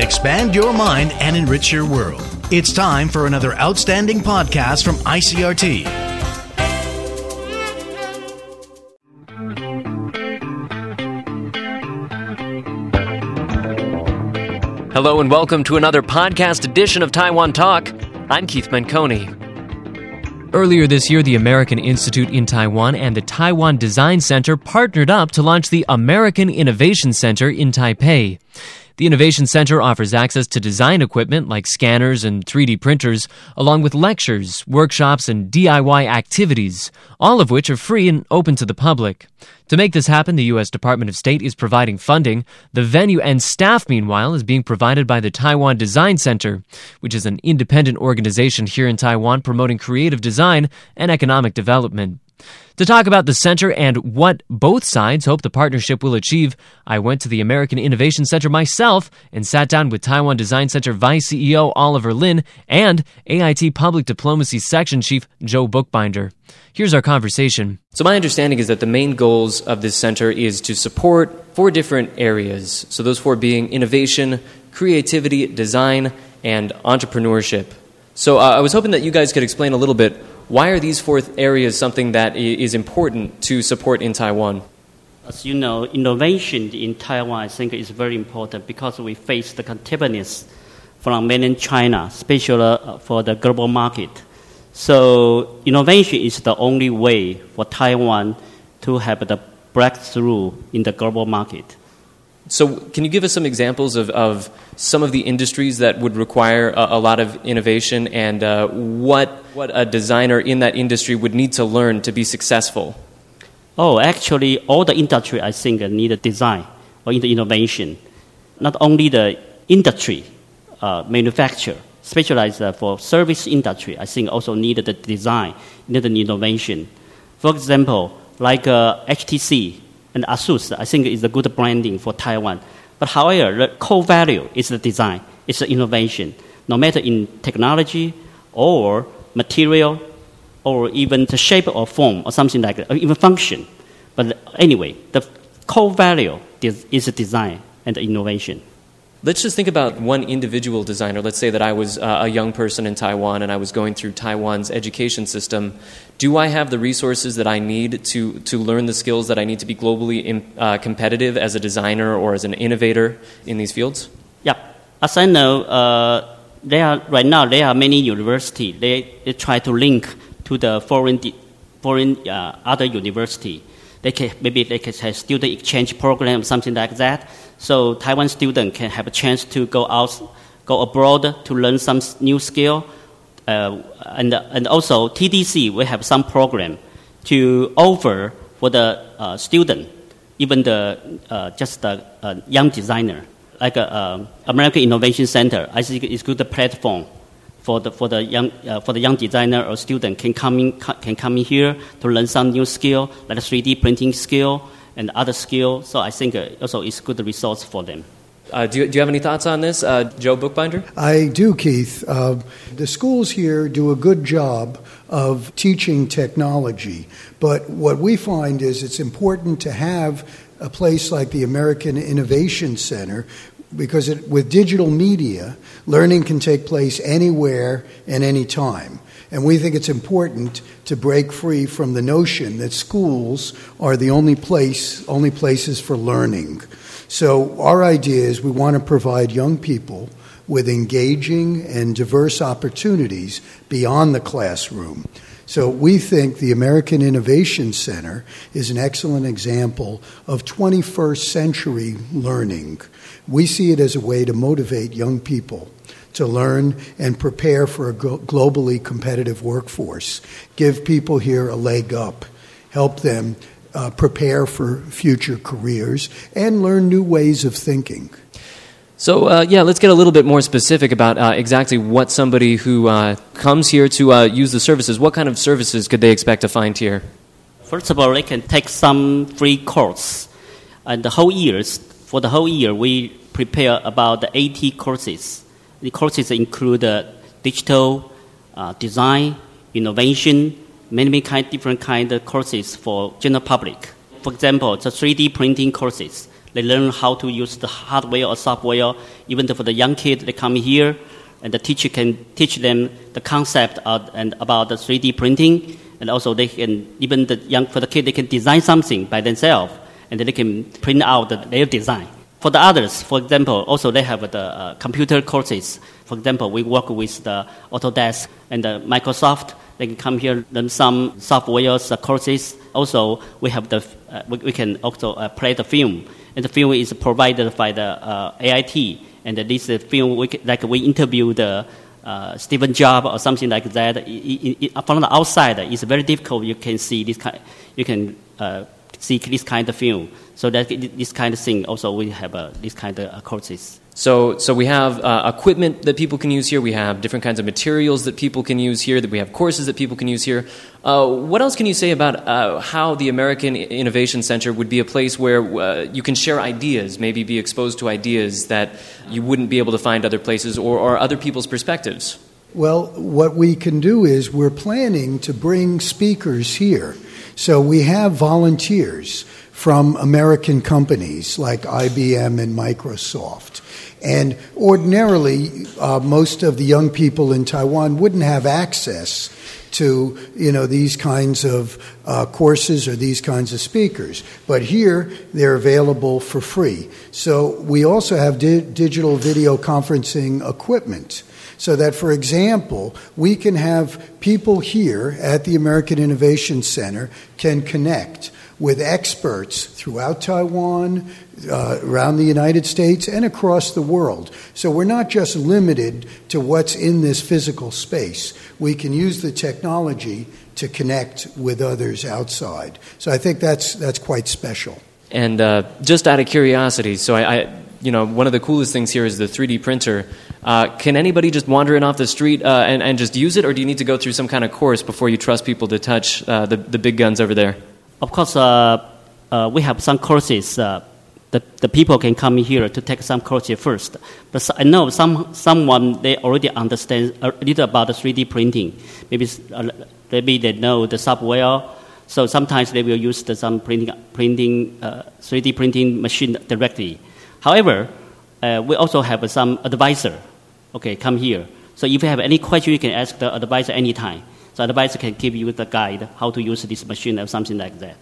expand your mind, and enrich your world. It's time for another outstanding podcast from ICRT. Hello and welcome to another podcast edition of Taiwan Talk. I'm Keith Menconi. Earlier this year, the American Institute in Taiwan and the Taiwan Design Center partnered up to launch the American Innovation Center in Taipei. The Innovation Center offers access to design equipment like scanners and 3D printers, along with lectures, workshops, and DIY activities, all of which are free and open to the public. To make this happen, the U.S. Department of State is providing funding. The venue and staff, meanwhile, is being provided by the Taiwan Design Center, which is an independent organization here in Taiwan promoting creative design and economic development. To talk about the center and what both sides hope the partnership will achieve, I went to the American Innovation Center myself and sat down with Taiwan Design Center Vice CEO Oliver Lin and AIT Public Diplomacy Section Chief Joe Bookbinder. Here's our conversation. So, my understanding is that the main goals of this center is to support four different areas. So, those four being innovation, creativity, design, and entrepreneurship. So, uh, I was hoping that you guys could explain a little bit why are these four areas something that is important to support in Taiwan? As you know, innovation in Taiwan, I think, is very important because we face the competitiveness from mainland China, especially uh, for the global market. So, innovation is the only way for Taiwan to have the breakthrough in the global market. So, can you give us some examples of, of some of the industries that would require a, a lot of innovation and uh, what, what a designer in that industry would need to learn to be successful? Oh, actually, all the industry, I think, need a design or innovation. Not only the industry, uh, manufacture, specialized uh, for service industry, I think also need the design, need the innovation. For example, like HTC, uh, and ASUS, I think, is a good branding for Taiwan. But however, the core value is the design, it's the innovation, no matter in technology or material or even the shape or form or something like that, or even function. But anyway, the core value is, the design and the innovation. Let's just think about one individual designer. Let's say that I was uh, a young person in Taiwan and I was going through Taiwan's education system. Do I have the resources that I need to, to learn the skills that I need to be globally in, uh, competitive as a designer or as an innovator in these fields? Yeah. As I know, uh, there are, right now there are many universities. They, they try to link to the foreign, foreign uh, other university. They can, maybe they can have student exchange program, something like that so Taiwan students can have a chance to go out, go abroad to learn some new skill. Uh, and, and also TDC, we have some program to offer for the uh, student, even the uh, just the uh, young designer, like uh, American Innovation Center. I think it's good platform for the for the young uh, for the young designer or student can come in can come in here to learn some new skill, like 3D printing skill and other skill. So I think uh, also it's good resource for them. Uh, do, you, do you have any thoughts on this, uh, Joe Bookbinder? I do, Keith. Uh, the schools here do a good job of teaching technology, but what we find is it's important to have a place like the American Innovation Center because it, with digital media, learning can take place anywhere and any time. And we think it's important to break free from the notion that schools are the only place, only places for learning. So our idea is we want to provide young people with engaging and diverse opportunities beyond the classroom. So we think the American Innovation Center is an excellent example of 21st century learning. We see it as a way to motivate young people to learn and prepare for a globally competitive workforce, give people here a leg up, help them uh, prepare for future careers, and learn new ways of thinking. So, uh, yeah, let's get a little bit more specific about uh, exactly what somebody who uh, comes here to uh, use the services, what kind of services could they expect to find here? First of all, they can take some free course. And the whole years, for the whole year, we prepare about 80 courses the courses include uh, digital uh, design, innovation, many, many kind, different kind of courses for general public. For example, the 3D printing courses, They learn how to use the hardware or software. Even for the young kids, they come here, and the teacher can teach them the concept of, and about the 3D printing, and also they can even the young for the kid they can design something by themselves, and then they can print out the, their design. For the others, for example, also they have the uh, computer courses. For example, we work with the Autodesk and the Microsoft. They can come here learn some software uh, courses. Also, we have the uh, we, we, can also uh, play the film, and the film is provided by the uh, AIT. And this film, we, like we interview the uh, Stephen Jobs or something like that. It, it, it, from the outside, it's very difficult. You can see this kind. You can see this kind of film. So that this kind of thing also we have uh, this kind of uh, courses. So, so we have uh, equipment that people can use here. We have different kinds of materials that people can use here. That we have courses that people can use here. Uh, what else can you say about uh, how the American Innovation Center would be a place where uh, you can share ideas, maybe be exposed to ideas that you wouldn't be able to find other places, or, or other people's perspectives? Well, what we can do is we're planning to bring speakers here so we have volunteers from American companies like IBM and Microsoft. And ordinarily, uh, most of the young people in Taiwan wouldn't have access to you know these kinds of uh, courses or these kinds of speakers. But here they're available for free. So we also have di- digital video conferencing equipment so that, for example, we can have people here at the American Innovation Center can connect with experts throughout Taiwan, uh, around the United States, and across the world. So we're not just limited to what's in this physical space. We can use the technology to connect with others outside. So I think that's that's quite special. And uh, just out of curiosity, so I, I, you know, one of the coolest things here is the 3D printer. Uh, can anybody just wander in off the street uh, and, and just use it, or do you need to go through some kind of course before you trust people to touch uh, the, the big guns over there? Of course, uh, uh, we have some courses. Uh, the, the people can come here to take some courses first. But I know some, someone, they already understand a little about the 3D printing. Maybe, maybe they know the software. So sometimes they will use the, some printing, printing 3D printing machine directly. However, we also have some advisor okay, come here. So if you have any question, you can ask the advisor anytime. So advisor can give you the guide how to use this machine or something like that.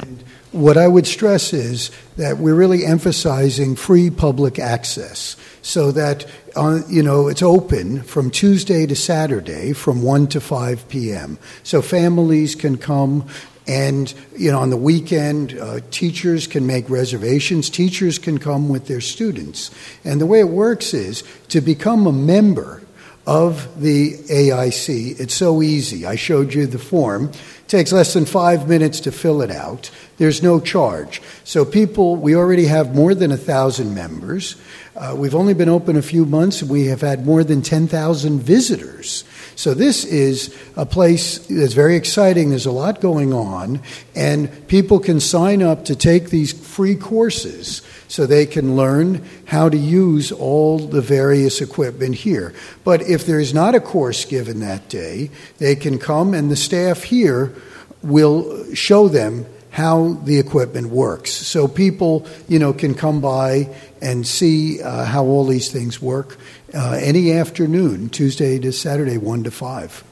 And what I would stress is that we're really emphasizing free public access so that uh, you know it's open from Tuesday to Saturday from 1 to 5 p.m. So families can come and you know on the weekend uh, teachers can make reservations teachers can come with their students and the way it works is to become a member of the AIC. It's so easy. I showed you the form. It takes less than five minutes to fill it out. There's no charge. So, people, we already have more than a thousand members. Uh, we've only been open a few months. And we have had more than 10,000 visitors. So, this is a place that's very exciting. There's a lot going on, and people can sign up to take these free courses so they can learn how to use all the various equipment here. But if there is not a course given that day, they can come and the staff here will show them how the equipment works. So people, you know, can come by and see uh, how all these things work uh, any afternoon, Tuesday to Saturday, 1 to 5.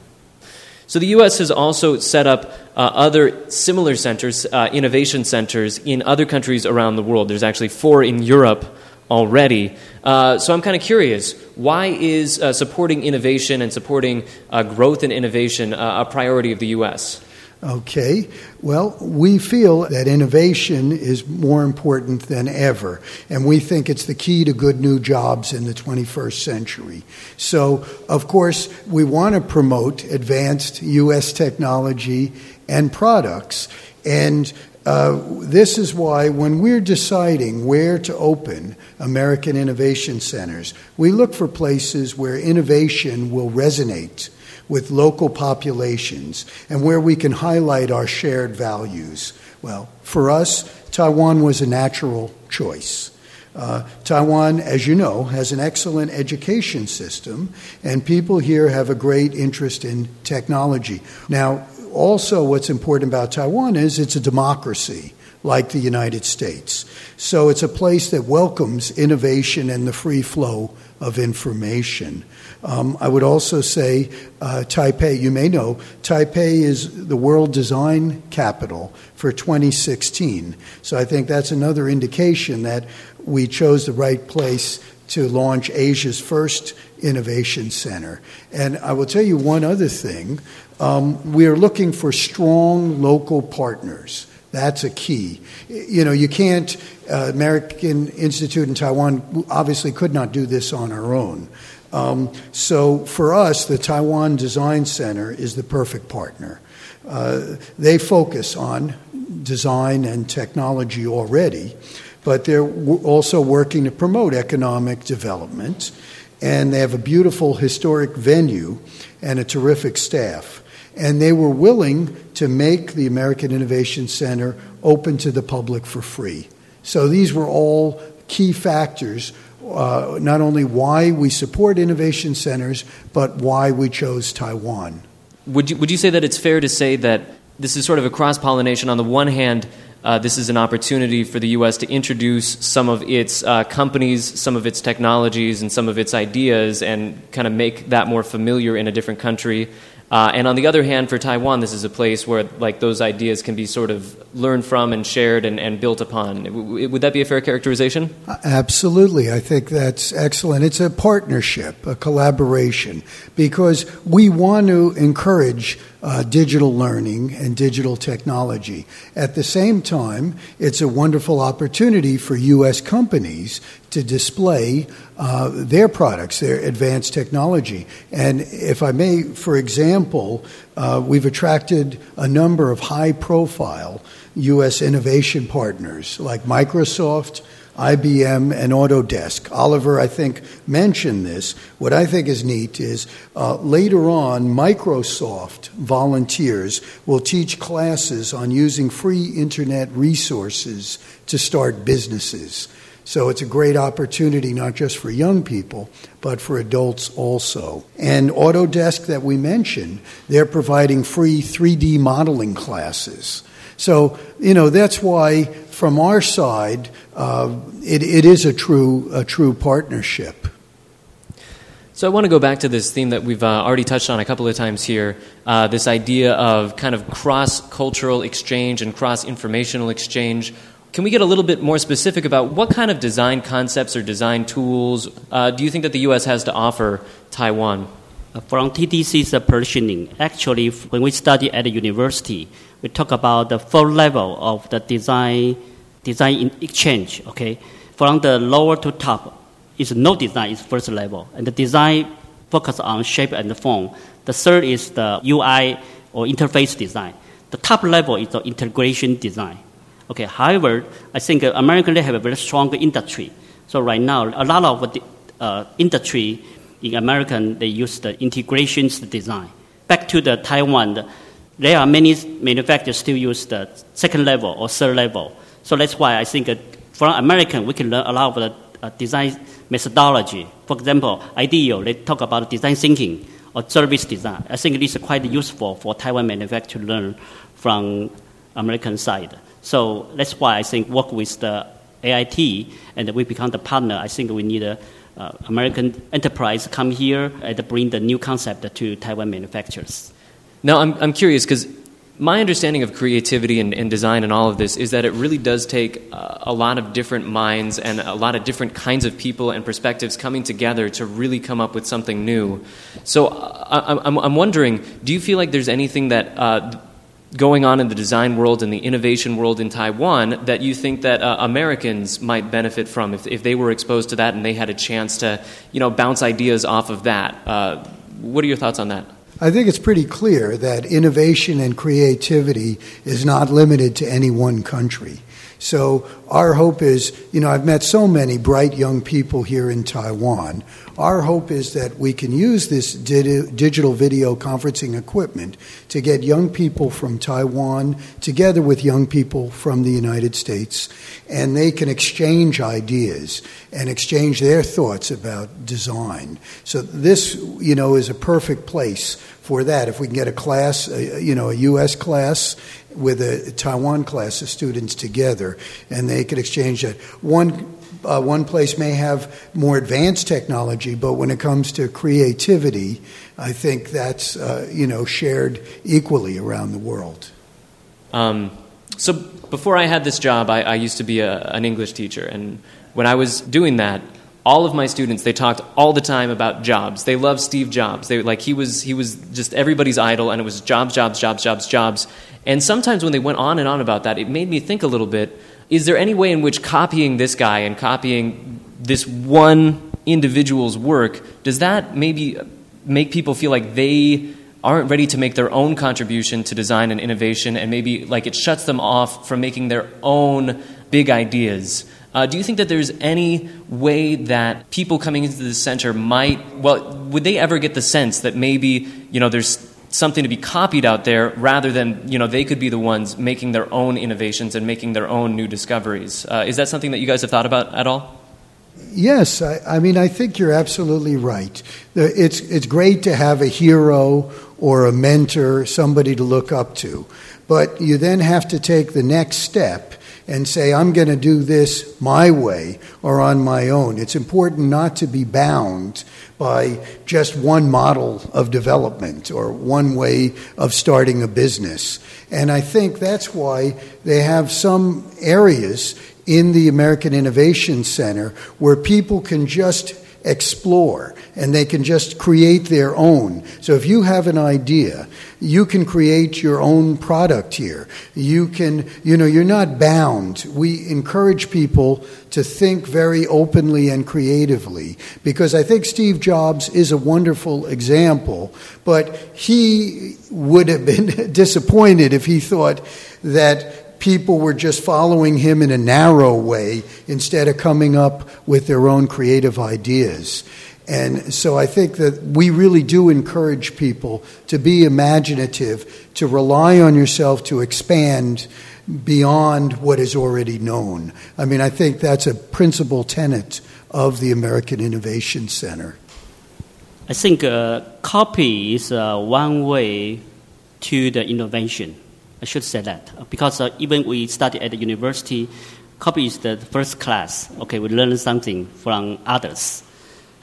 So the U.S. has also set up uh, other similar centers, uh, innovation centers, in other countries around the world. There's actually four in Europe already. Uh, so I'm kind of curious why is uh, supporting innovation and supporting uh, growth and innovation uh, a priority of the U.S.? Okay, well, we feel that innovation is more important than ever, and we think it's the key to good new jobs in the 21st century. So, of course, we want to promote advanced U.S. technology and products, and uh, this is why, when we're deciding where to open American innovation centers, we look for places where innovation will resonate with local populations and where we can highlight our shared values. Well, for us, Taiwan was a natural choice. Uh, Taiwan, as you know, has an excellent education system, and people here have a great interest in technology. Now, also, what's important about Taiwan is it's a democracy. like the United States. So it's a place that welcomes innovation and the free flow of information. Um, I would also say uh, Taipei, you may know, Taipei is the world design capital for 2016. So I think that's another indication that we chose the right place to launch Asia's first innovation center. And I will tell you one other thing um, we are looking for strong local partners. That's a key. You know, you can't, uh, American Institute in Taiwan obviously could not do this on our own. Um, so for us, the Taiwan Design Center is the perfect partner. Uh, they focus on design and technology already, but they're w- also working to promote economic development. And they have a beautiful historic venue and a terrific staff and they were willing to make the American Innovation Center open to the public for free. So these were all key factors, uh, not only why we support innovation centers, but why we chose Taiwan. Would you, would you say that it's fair to say that this is sort of a cross pollination? On the one hand, uh, this is an opportunity for the U.S. to introduce some of its uh, companies, some of its technologies, and some of its ideas, and kind of make that more familiar in a different country. Uh, and on the other hand, for Taiwan, this is a place where like those ideas can be sort of learned from and shared and, and built upon. W- would that be a fair characterization? Absolutely. I think that's excellent. It's a partnership, a collaboration, because we want to encourage uh, digital learning and digital technology. At the same time, it's a wonderful opportunity for U.S. companies to display uh, their products, their advanced technology. And if I may, for example, uh, we've attracted a number of high profile U.S. innovation partners like Microsoft. IBM and Autodesk. Oliver, I think, mentioned this. What I think is neat is uh, later on, Microsoft volunteers will teach classes on using free internet resources to start businesses. So it's a great opportunity not just for young people, but for adults also. And Autodesk that we mentioned, they're providing free 3D modeling classes. So, you know, that's why from our side, uh, it, it is a true, a true partnership. So I want to go back to this theme that we've uh, already touched on a couple of times here uh, this idea of kind of cross cultural exchange and cross informational exchange. Can we get a little bit more specific about what kind of design concepts or design tools uh, do you think that the U.S. has to offer Taiwan? From TDC's positioning, actually, when we study at the university, we talk about the four level of the design design exchange. Okay, from the lower to top is no design is first level, and the design focus on shape and form. The third is the UI or interface design. The top level is the integration design. Okay, however, I think American they have a very strong industry. So right now, a lot of the uh, industry in American they use the integrations design. Back to the Taiwan, there are many manufacturers still use the second level or third level. So that's why I think uh, from American we can learn a lot of the uh, design methodology. For example, IDEO they talk about design thinking or service design. I think this is quite useful for Taiwan manufacturer to learn from American side. So that's why I think work with the AIT and we become the partner. I think we need a uh, American enterprise come here and bring the new concept to Taiwan manufacturers. Now, I'm, I'm curious because my understanding of creativity and, and, design and all of this is that it really does take uh, a lot of different minds and a lot of different kinds of people and perspectives coming together to really come up with something new. So uh, I, am wondering do you feel like there's anything that uh, going on in the design world and the innovation world in Taiwan that you think that uh, Americans might benefit from if, if they were exposed to that and they had a chance to, you know, bounce ideas off of that? Uh, what are your thoughts on that? I think it's pretty clear that innovation and creativity is not limited to any one country. So our hope is, you know, I've met so many bright young people here in Taiwan. Our hope is that we can use this digital video conferencing equipment to get young people from Taiwan together with young people from the United States, and they can exchange ideas and exchange their thoughts about design. So this, you know, is a perfect place for that. If we can get a class, you know, a U.S. class, with a Taiwan class of students together, and they could exchange that. One uh, one place may have more advanced technology, but when it comes to creativity, I think that's uh, you know shared equally around the world. Um, so before I had this job, I, I used to be a, an English teacher, and when I was doing that, all of my students they talked all the time about jobs they loved steve jobs they like he was he was just everybody's idol and it was jobs jobs jobs jobs jobs and sometimes when they went on and on about that it made me think a little bit is there any way in which copying this guy and copying this one individual's work does that maybe make people feel like they aren't ready to make their own contribution to design and innovation and maybe like it shuts them off from making their own big ideas? Uh, do you think that there's any way that people coming into the center might, well, would they ever get the sense that maybe, you know, there's something to be copied out there rather than, you know, they could be the ones making their own innovations and making their own new discoveries? Uh, is that something that you guys have thought about at all? Yes, I, I, mean, I think you're absolutely right. It's, it's great to have a hero or a mentor, somebody to look up to. But you then have to take the next step and say, I'm going to do this my way or on my own. It's important not to be bound by just one model of development or one way of starting a business. And I think that's why they have some areas in the American Innovation Center where people can just explore and they can just create their own. So if you have an idea, you can create your own product here. You can, you know, you're not bound. We encourage people to think very openly and creatively because I think Steve Jobs is a wonderful example, but he would have been disappointed if he thought that people were just following him in a narrow way instead of coming up with their own creative ideas. And so I think that we really do encourage people to be imaginative, to rely on yourself to expand beyond what is already known. I mean, I think that's a principal tenet of the American Innovation Center. I think uh, copy is uh, one way to the innovation. I should say that because uh, even we study at the university, copy is the first class. Okay, we learn something from others.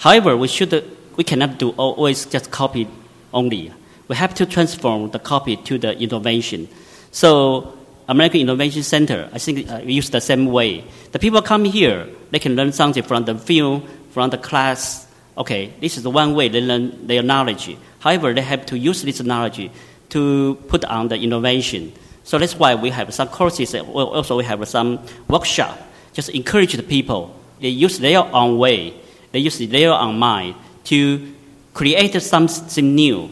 However, we should we cannot do always just copy only. We have to transform the copy to the innovation. So American Innovation Center, I think uh, use the same way. The people come here, they can learn something from the field, from the class. Okay, this is the one way they learn their knowledge. However, they have to use this knowledge to put on the innovation. So that's why we have some courses. Also, we have some workshop. Just encourage the people. They use their own way. They use their own mind to create something new.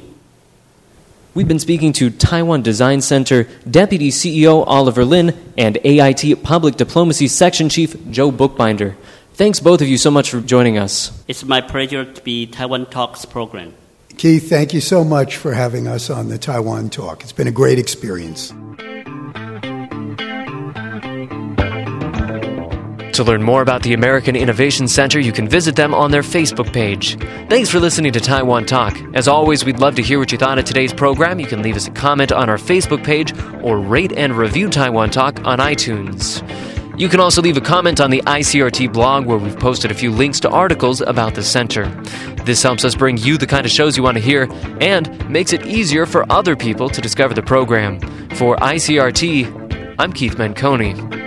We've been speaking to Taiwan Design Center Deputy CEO Oliver Lin and AIT Public Diplomacy Section Chief Joe Bookbinder. Thanks both of you so much for joining us. It's my pleasure to be Taiwan Talks program. Keith, thank you so much for having us on the Taiwan Talk. It's been a great experience. To learn more about the American Innovation Center, you can visit them on their Facebook page. Thanks for listening to Taiwan Talk. As always, we'd love to hear what you thought of today's program. You can leave us a comment on our Facebook page or rate and review Taiwan Talk on iTunes. You can also leave a comment on the ICRT blog where we've posted a few links to articles about the center. This helps us bring you the kind of shows you want to hear and makes it easier for other people to discover the program. For ICRT, I'm Keith Menconi.